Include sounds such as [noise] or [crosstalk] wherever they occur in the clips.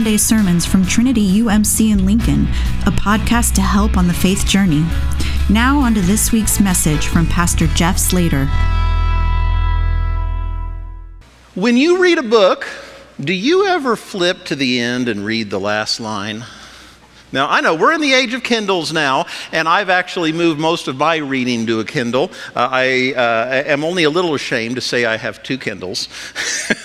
Sunday sermons from Trinity UMC in Lincoln, a podcast to help on the faith journey. Now, on to this week's message from Pastor Jeff Slater. When you read a book, do you ever flip to the end and read the last line? Now, I know we're in the age of Kindles now, and I've actually moved most of my reading to a Kindle. Uh, I uh, am only a little ashamed to say I have two Kindles.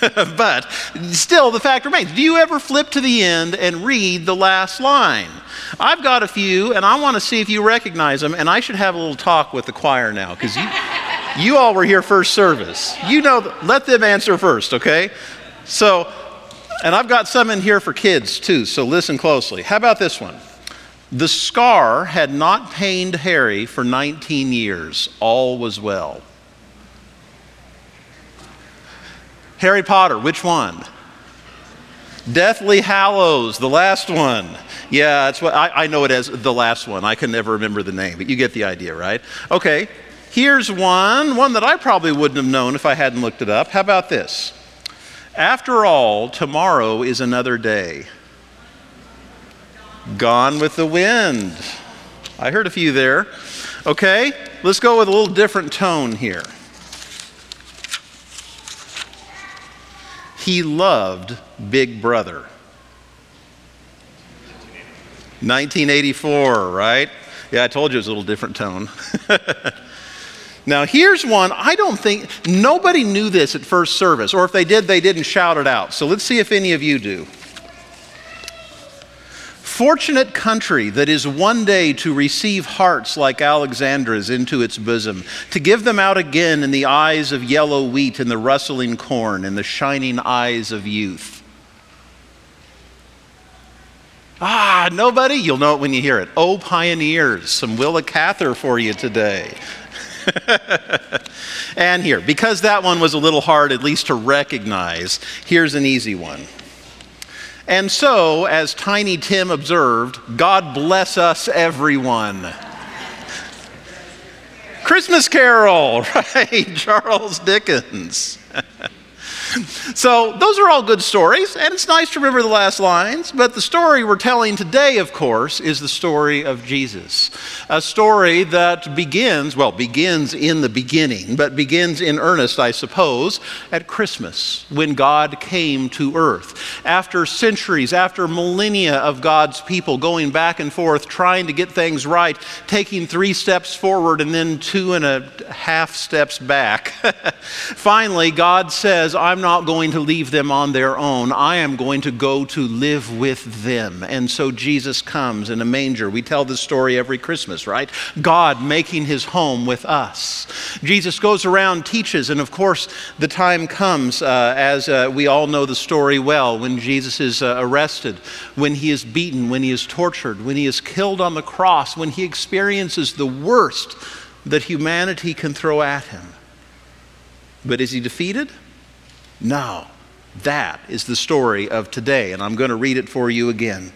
[laughs] but still, the fact remains do you ever flip to the end and read the last line? I've got a few, and I want to see if you recognize them, and I should have a little talk with the choir now, because you, you all were here first service. You know, let them answer first, okay? So, and I've got some in here for kids too, so listen closely. How about this one? The scar had not pained Harry for 19 years. All was well. Harry Potter, which one? Deathly Hallows, the last one. Yeah, that's what I, I know it as the last one. I can never remember the name, but you get the idea, right? Okay, here's one, one that I probably wouldn't have known if I hadn't looked it up. How about this? After all, tomorrow is another day. Gone with the wind. I heard a few there. Okay, let's go with a little different tone here. He loved Big Brother. 1984, right? Yeah, I told you it was a little different tone. [laughs] Now, here's one I don't think nobody knew this at first service, or if they did, they didn't shout it out. So let's see if any of you do. Fortunate country that is one day to receive hearts like Alexandra's into its bosom, to give them out again in the eyes of yellow wheat and the rustling corn and the shining eyes of youth. Ah, nobody? You'll know it when you hear it. Oh, pioneers, some Willa Cather for you today. [laughs] and here, because that one was a little hard at least to recognize, here's an easy one. And so, as Tiny Tim observed, God bless us, everyone. Christmas Carol, [laughs] right? Charles Dickens. [laughs] [laughs] so, those are all good stories, and it's nice to remember the last lines. But the story we're telling today, of course, is the story of Jesus. A story that begins, well, begins in the beginning, but begins in earnest, I suppose, at Christmas, when God came to earth. After centuries, after millennia of God's people going back and forth, trying to get things right, taking three steps forward and then two and a half steps back, [laughs] finally, God says, I'm not going to leave them on their own. I am going to go to live with them. And so Jesus comes in a manger. We tell this story every Christmas, right? God making his home with us. Jesus goes around, teaches, and of course, the time comes, uh, as uh, we all know the story well, when Jesus is uh, arrested, when he is beaten, when he is tortured, when he is killed on the cross, when he experiences the worst that humanity can throw at him. But is he defeated? No, that is the story of today, and I'm going to read it for you again.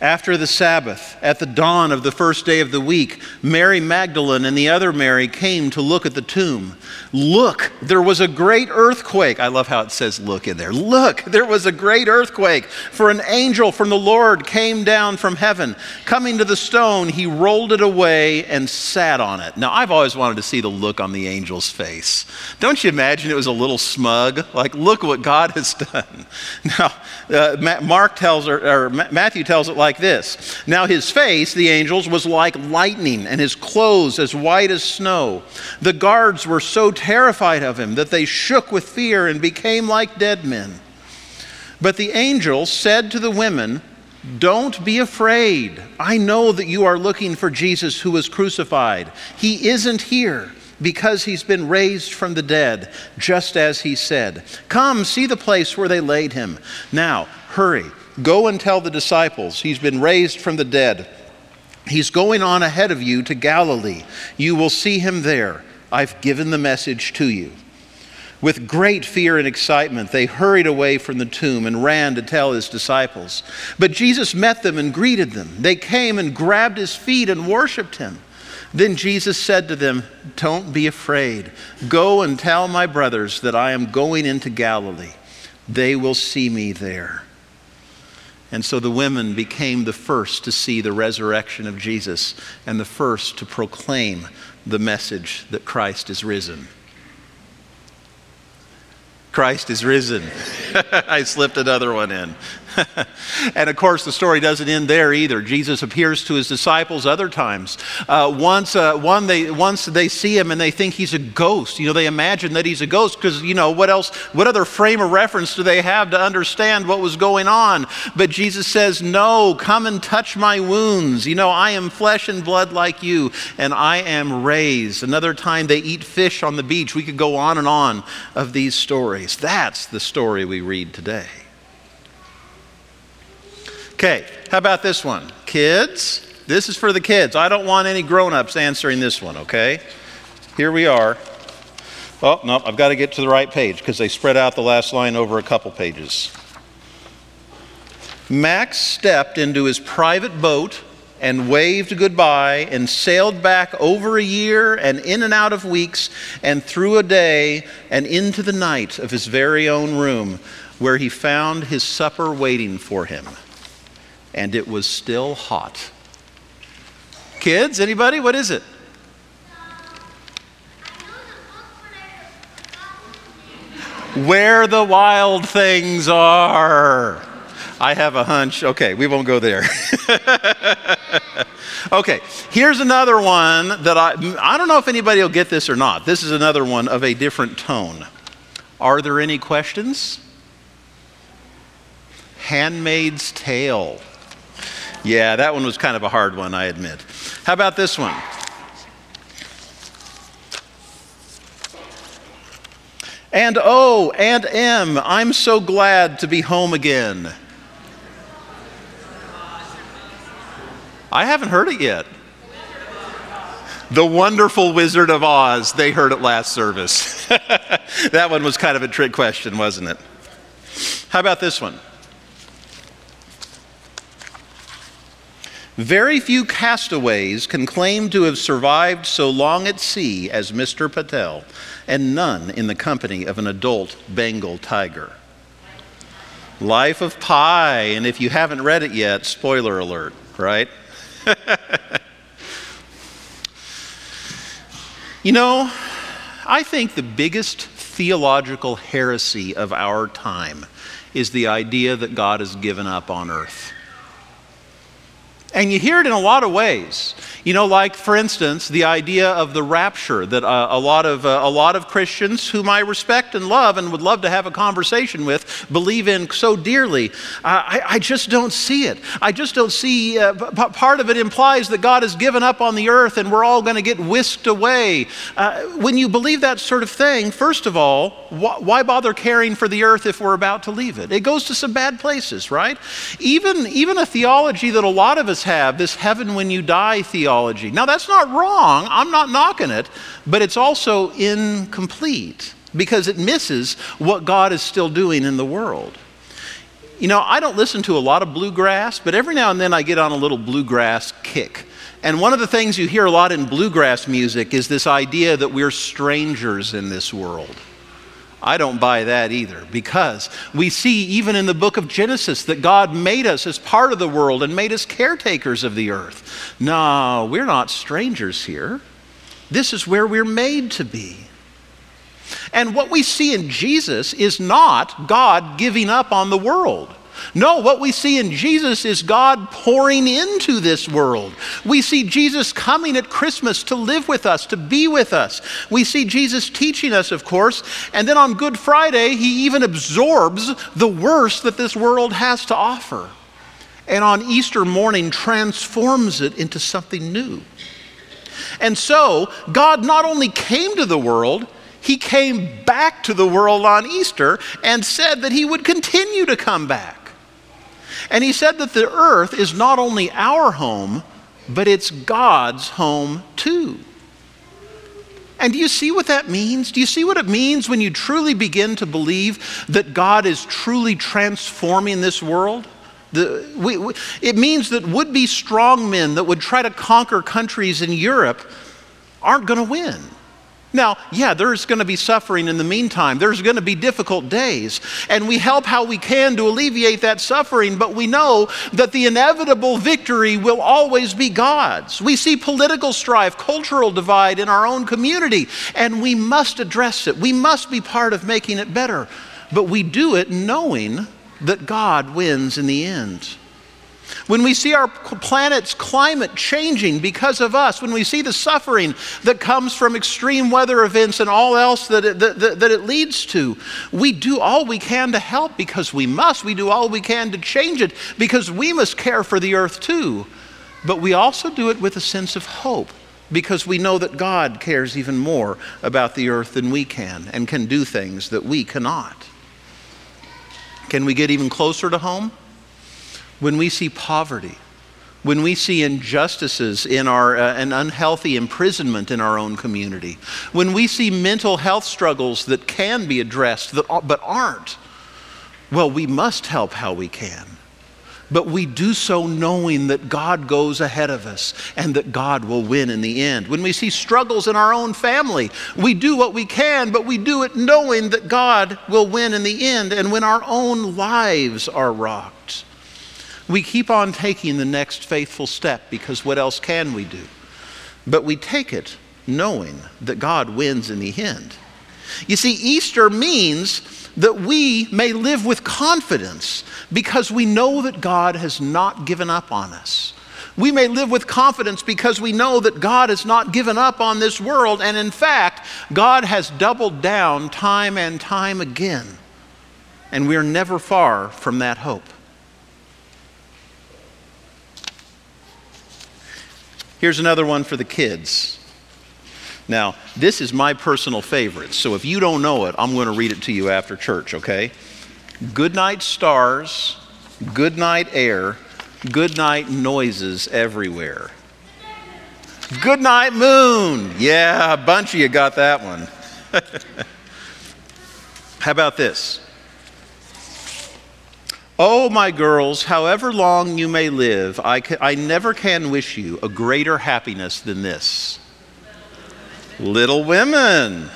After the Sabbath, at the dawn of the first day of the week, Mary Magdalene and the other Mary came to look at the tomb. Look, there was a great earthquake. I love how it says look in there. Look, there was a great earthquake, for an angel from the Lord came down from heaven. Coming to the stone, he rolled it away and sat on it. Now, I've always wanted to see the look on the angel's face. Don't you imagine it was a little smug? Like, look what God has [laughs] done. Now, uh, Mark tells, or, or Matthew tells it like like this Now his face, the angel's, was like lightning, and his clothes as white as snow. The guards were so terrified of him that they shook with fear and became like dead men. But the angel said to the women, Don't be afraid. I know that you are looking for Jesus who was crucified. He isn't here because he's been raised from the dead, just as he said. Come, see the place where they laid him. Now, hurry. Go and tell the disciples, He's been raised from the dead. He's going on ahead of you to Galilee. You will see him there. I've given the message to you. With great fear and excitement, they hurried away from the tomb and ran to tell his disciples. But Jesus met them and greeted them. They came and grabbed his feet and worshiped him. Then Jesus said to them, Don't be afraid. Go and tell my brothers that I am going into Galilee. They will see me there. And so the women became the first to see the resurrection of Jesus and the first to proclaim the message that Christ is risen. Christ is risen. [laughs] I slipped another one in. [laughs] and of course, the story doesn't end there either. Jesus appears to his disciples other times. Uh, once, uh, one they, once they see him and they think he's a ghost. You know, they imagine that he's a ghost because, you know, what else, what other frame of reference do they have to understand what was going on? But Jesus says, No, come and touch my wounds. You know, I am flesh and blood like you, and I am raised. Another time they eat fish on the beach. We could go on and on of these stories. That's the story we read today. Okay, how about this one? Kids, this is for the kids. I don't want any grown ups answering this one, okay? Here we are. Oh, no, I've got to get to the right page because they spread out the last line over a couple pages. Max stepped into his private boat and waved goodbye and sailed back over a year and in and out of weeks and through a day and into the night of his very own room where he found his supper waiting for him and it was still hot. Kids, anybody? What is it? Where the wild things are. I have a hunch. Okay, we won't go there. [laughs] okay, here's another one that I I don't know if anybody will get this or not. This is another one of a different tone. Are there any questions? Handmaid's Tale. Yeah, that one was kind of a hard one, I admit. How about this one? And oh, Aunt Em, I'm so glad to be home again. I haven't heard it yet. The Wonderful Wizard of Oz. They heard it last service. [laughs] that one was kind of a trick question, wasn't it? How about this one? Very few castaways can claim to have survived so long at sea as Mr. Patel, and none in the company of an adult Bengal tiger. Life of Pi, and if you haven't read it yet, spoiler alert, right? [laughs] you know, I think the biggest theological heresy of our time is the idea that God has given up on earth. And you hear it in a lot of ways. You know, like for instance, the idea of the rapture that uh, a, lot of, uh, a lot of Christians, whom I respect and love and would love to have a conversation with, believe in so dearly. Uh, I, I, just don't see it. I just don't see. Uh, p- part of it implies that God has given up on the earth and we're all going to get whisked away. Uh, when you believe that sort of thing, first of all, wh- why bother caring for the earth if we're about to leave it? It goes to some bad places, right? Even, even a theology that a lot of us have, this heaven when you die theology theology. Now, that's not wrong. I'm not knocking it, but it's also incomplete because it misses what God is still doing in the world. You know, I don't listen to a lot of bluegrass, but every now and then I get on a little bluegrass kick. And one of the things you hear a lot in bluegrass music is this idea that we're strangers in this world. I don't buy that either because we see even in the book of Genesis that God made us as part of the world and made us caretakers of the earth. No, we're not strangers here. This is where we're made to be. And what we see in Jesus is not God giving up on the world. No, what we see in Jesus is God pouring into this world. We see Jesus coming at Christmas to live with us, to be with us. We see Jesus teaching us, of course, and then on Good Friday, he even absorbs the worst that this world has to offer. And on Easter morning, transforms it into something new. And so, God not only came to the world, he came back to the world on Easter and said that he would continue to come back. And he said that the earth is not only our home, but it's God's home too. And do you see what that means? Do you see what it means when you truly begin to believe that God is truly transforming this world? The, we, we, it means that would be strong men that would try to conquer countries in Europe aren't going to win Now, yeah, there's going to be suffering in the meantime. There's going to be difficult days. And we help how we can to alleviate that suffering, but we know that the inevitable victory will always be God's. We see political strife, cultural divide in our own community, and we must address it. We must be part of making it better. But we do it knowing that God wins in the end. When we see our planet's climate changing because of us, when we see the suffering that comes from extreme weather events and all else that it, that, that, that it leads to, we do all we can to help because we must. We do all we can to change it because we must care for the earth too. But we also do it with a sense of hope because we know that God cares even more about the earth than we can and can do things that we cannot. Can we get even closer to home? When we see poverty, when we see injustices in our uh, an unhealthy imprisonment in our own community, when we see mental health struggles that can be addressed that, but aren't, well, we must help how we can. But we do so knowing that God goes ahead of us and that God will win in the end. When we see struggles in our own family, we do what we can, but we do it knowing that God will win in the end. And when our own lives are rocked, we keep on taking the next faithful step because what else can we do? But we take it knowing that God wins in the end. You see, Easter means that we may live with confidence because we know that God has not given up on us. We may live with confidence because we know that God has not given up on this world, and in fact, God has doubled down time and time again. And we're never far from that hope. Here's another one for the kids. Now, this is my personal favorite, so if you don't know it, I'm going to read it to you after church, okay? Good night, stars. Good night, air. Good night, noises everywhere. Good night, moon. Yeah, a bunch of you got that one. [laughs] How about this? Oh, my girls, however long you may live, I, ca- I never can wish you a greater happiness than this. Little Women.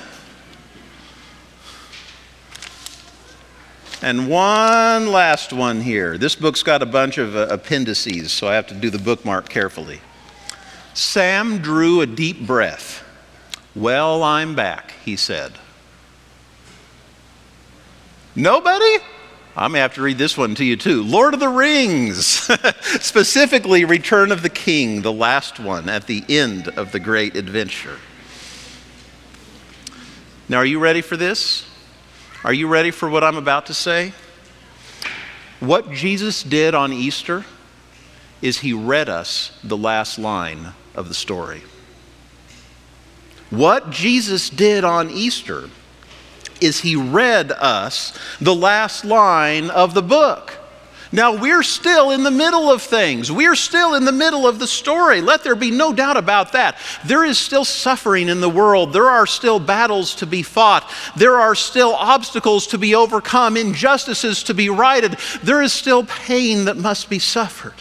And one last one here. This book's got a bunch of uh, appendices, so I have to do the bookmark carefully. Sam drew a deep breath. Well, I'm back, he said. Nobody? I'm going to have to read this one to you too. Lord of the Rings, [laughs] specifically Return of the King, the last one at the end of the great adventure. Now, are you ready for this? Are you ready for what I'm about to say? What Jesus did on Easter is he read us the last line of the story. What Jesus did on Easter is he read us the last line of the book. Now, we're still in the middle of things. We're still in the middle of the story. Let there be no doubt about that. There is still suffering in the world. There are still battles to be fought. There are still obstacles to be overcome, injustices to be righted. There is still pain that must be suffered.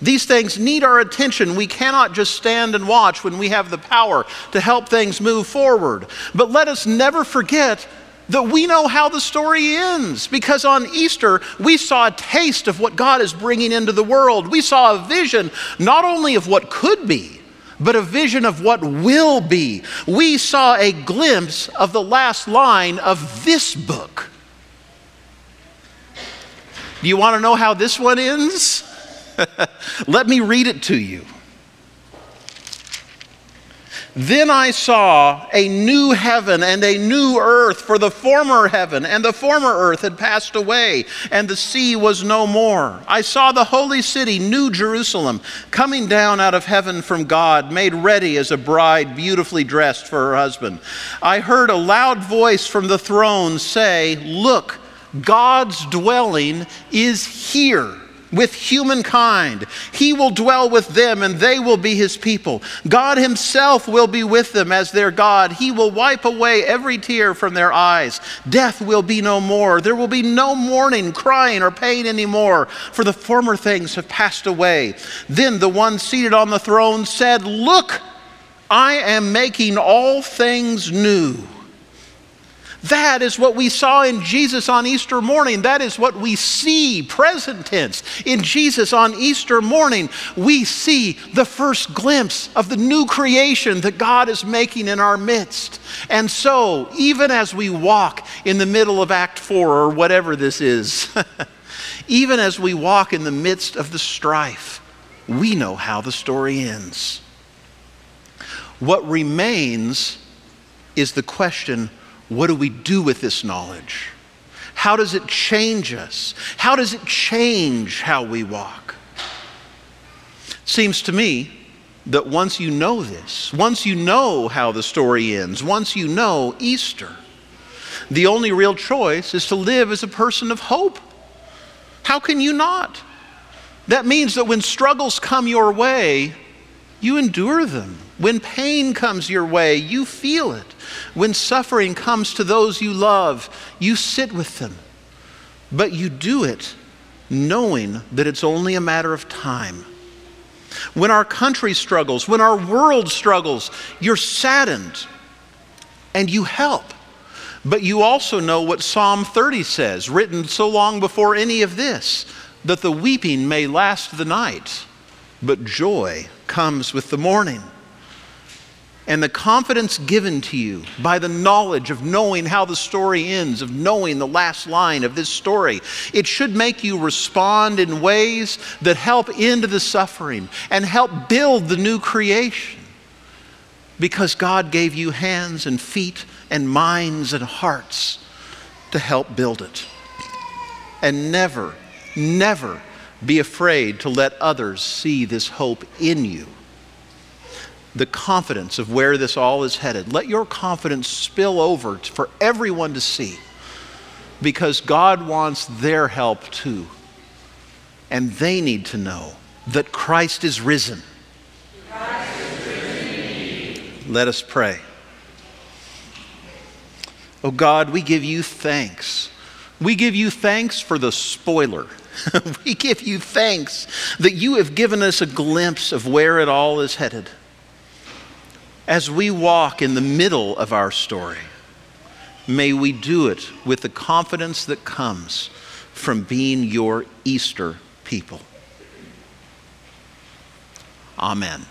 These things need our attention. We cannot just stand and watch when we have the power to help things move forward. But let us never forget that we know how the story ends because on Easter we saw a taste of what God is bringing into the world. We saw a vision not only of what could be, but a vision of what will be. We saw a glimpse of the last line of this book. Do you want to know how this one ends? [laughs] Let me read it to you. Then I saw a new heaven and a new earth, for the former heaven and the former earth had passed away, and the sea was no more. I saw the holy city, New Jerusalem, coming down out of heaven from God, made ready as a bride beautifully dressed for her husband. I heard a loud voice from the throne say, Look, God's dwelling is here with humankind. He will dwell with them and they will be his people. God himself will be with them as their God. He will wipe away every tear from their eyes. Death will be no more. There will be no mourning, crying, or pain anymore, for the former things have passed away. Then the one seated on the throne said, Look, I am making all things new. That is what we saw in Jesus on Easter morning. That is what we see, present tense, in Jesus on Easter morning. We see the first glimpse of the new creation that God is making in our midst. And so, even as we walk in the middle of Act 4 or whatever this is, [laughs] even as we walk in the midst of the strife, we know how the story ends. What remains is the question what do we do with this knowledge? How does it change us? How does it change how we walk? Seems to me that once you know this, once you know how the story ends, once you know Easter, the only real choice is to live as a person of hope. How can you not? That means that when struggles come your way, you endure them. When pain comes your way, you feel it. When suffering comes to those you love, you sit with them. But you do it knowing that it's only a matter of time. When our country struggles, when our world struggles, you're saddened and you help. But you also know what Psalm 30 says, written so long before any of this, that the weeping may last the night, but joy comes with the morning and the confidence given to you by the knowledge of knowing how the story ends, of knowing the last line of this story, it should make you respond in ways that help end the suffering and help build the new creation. Because God gave you hands and feet and minds and hearts to help build it. And never, never be afraid to let others see this hope in you the confidence of where this all is headed. Let your confidence spill over for everyone to see because God wants their help too. And they need to know that Christ is risen. Let us pray. Oh God, we give you thanks. We give you thanks for the spoiler. [laughs] we give you thanks that you have given us a glimpse of where it all is headed as we walk in the middle of our story, may we do it with the confidence that comes from being your Easter people. Amen.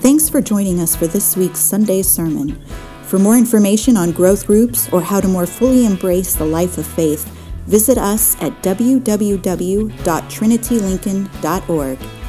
Thanks for joining us for this week's Sunday sermon. For more information on growth groups or how to more fully embrace the life of faith, visit us at www.trinitylincoln.org.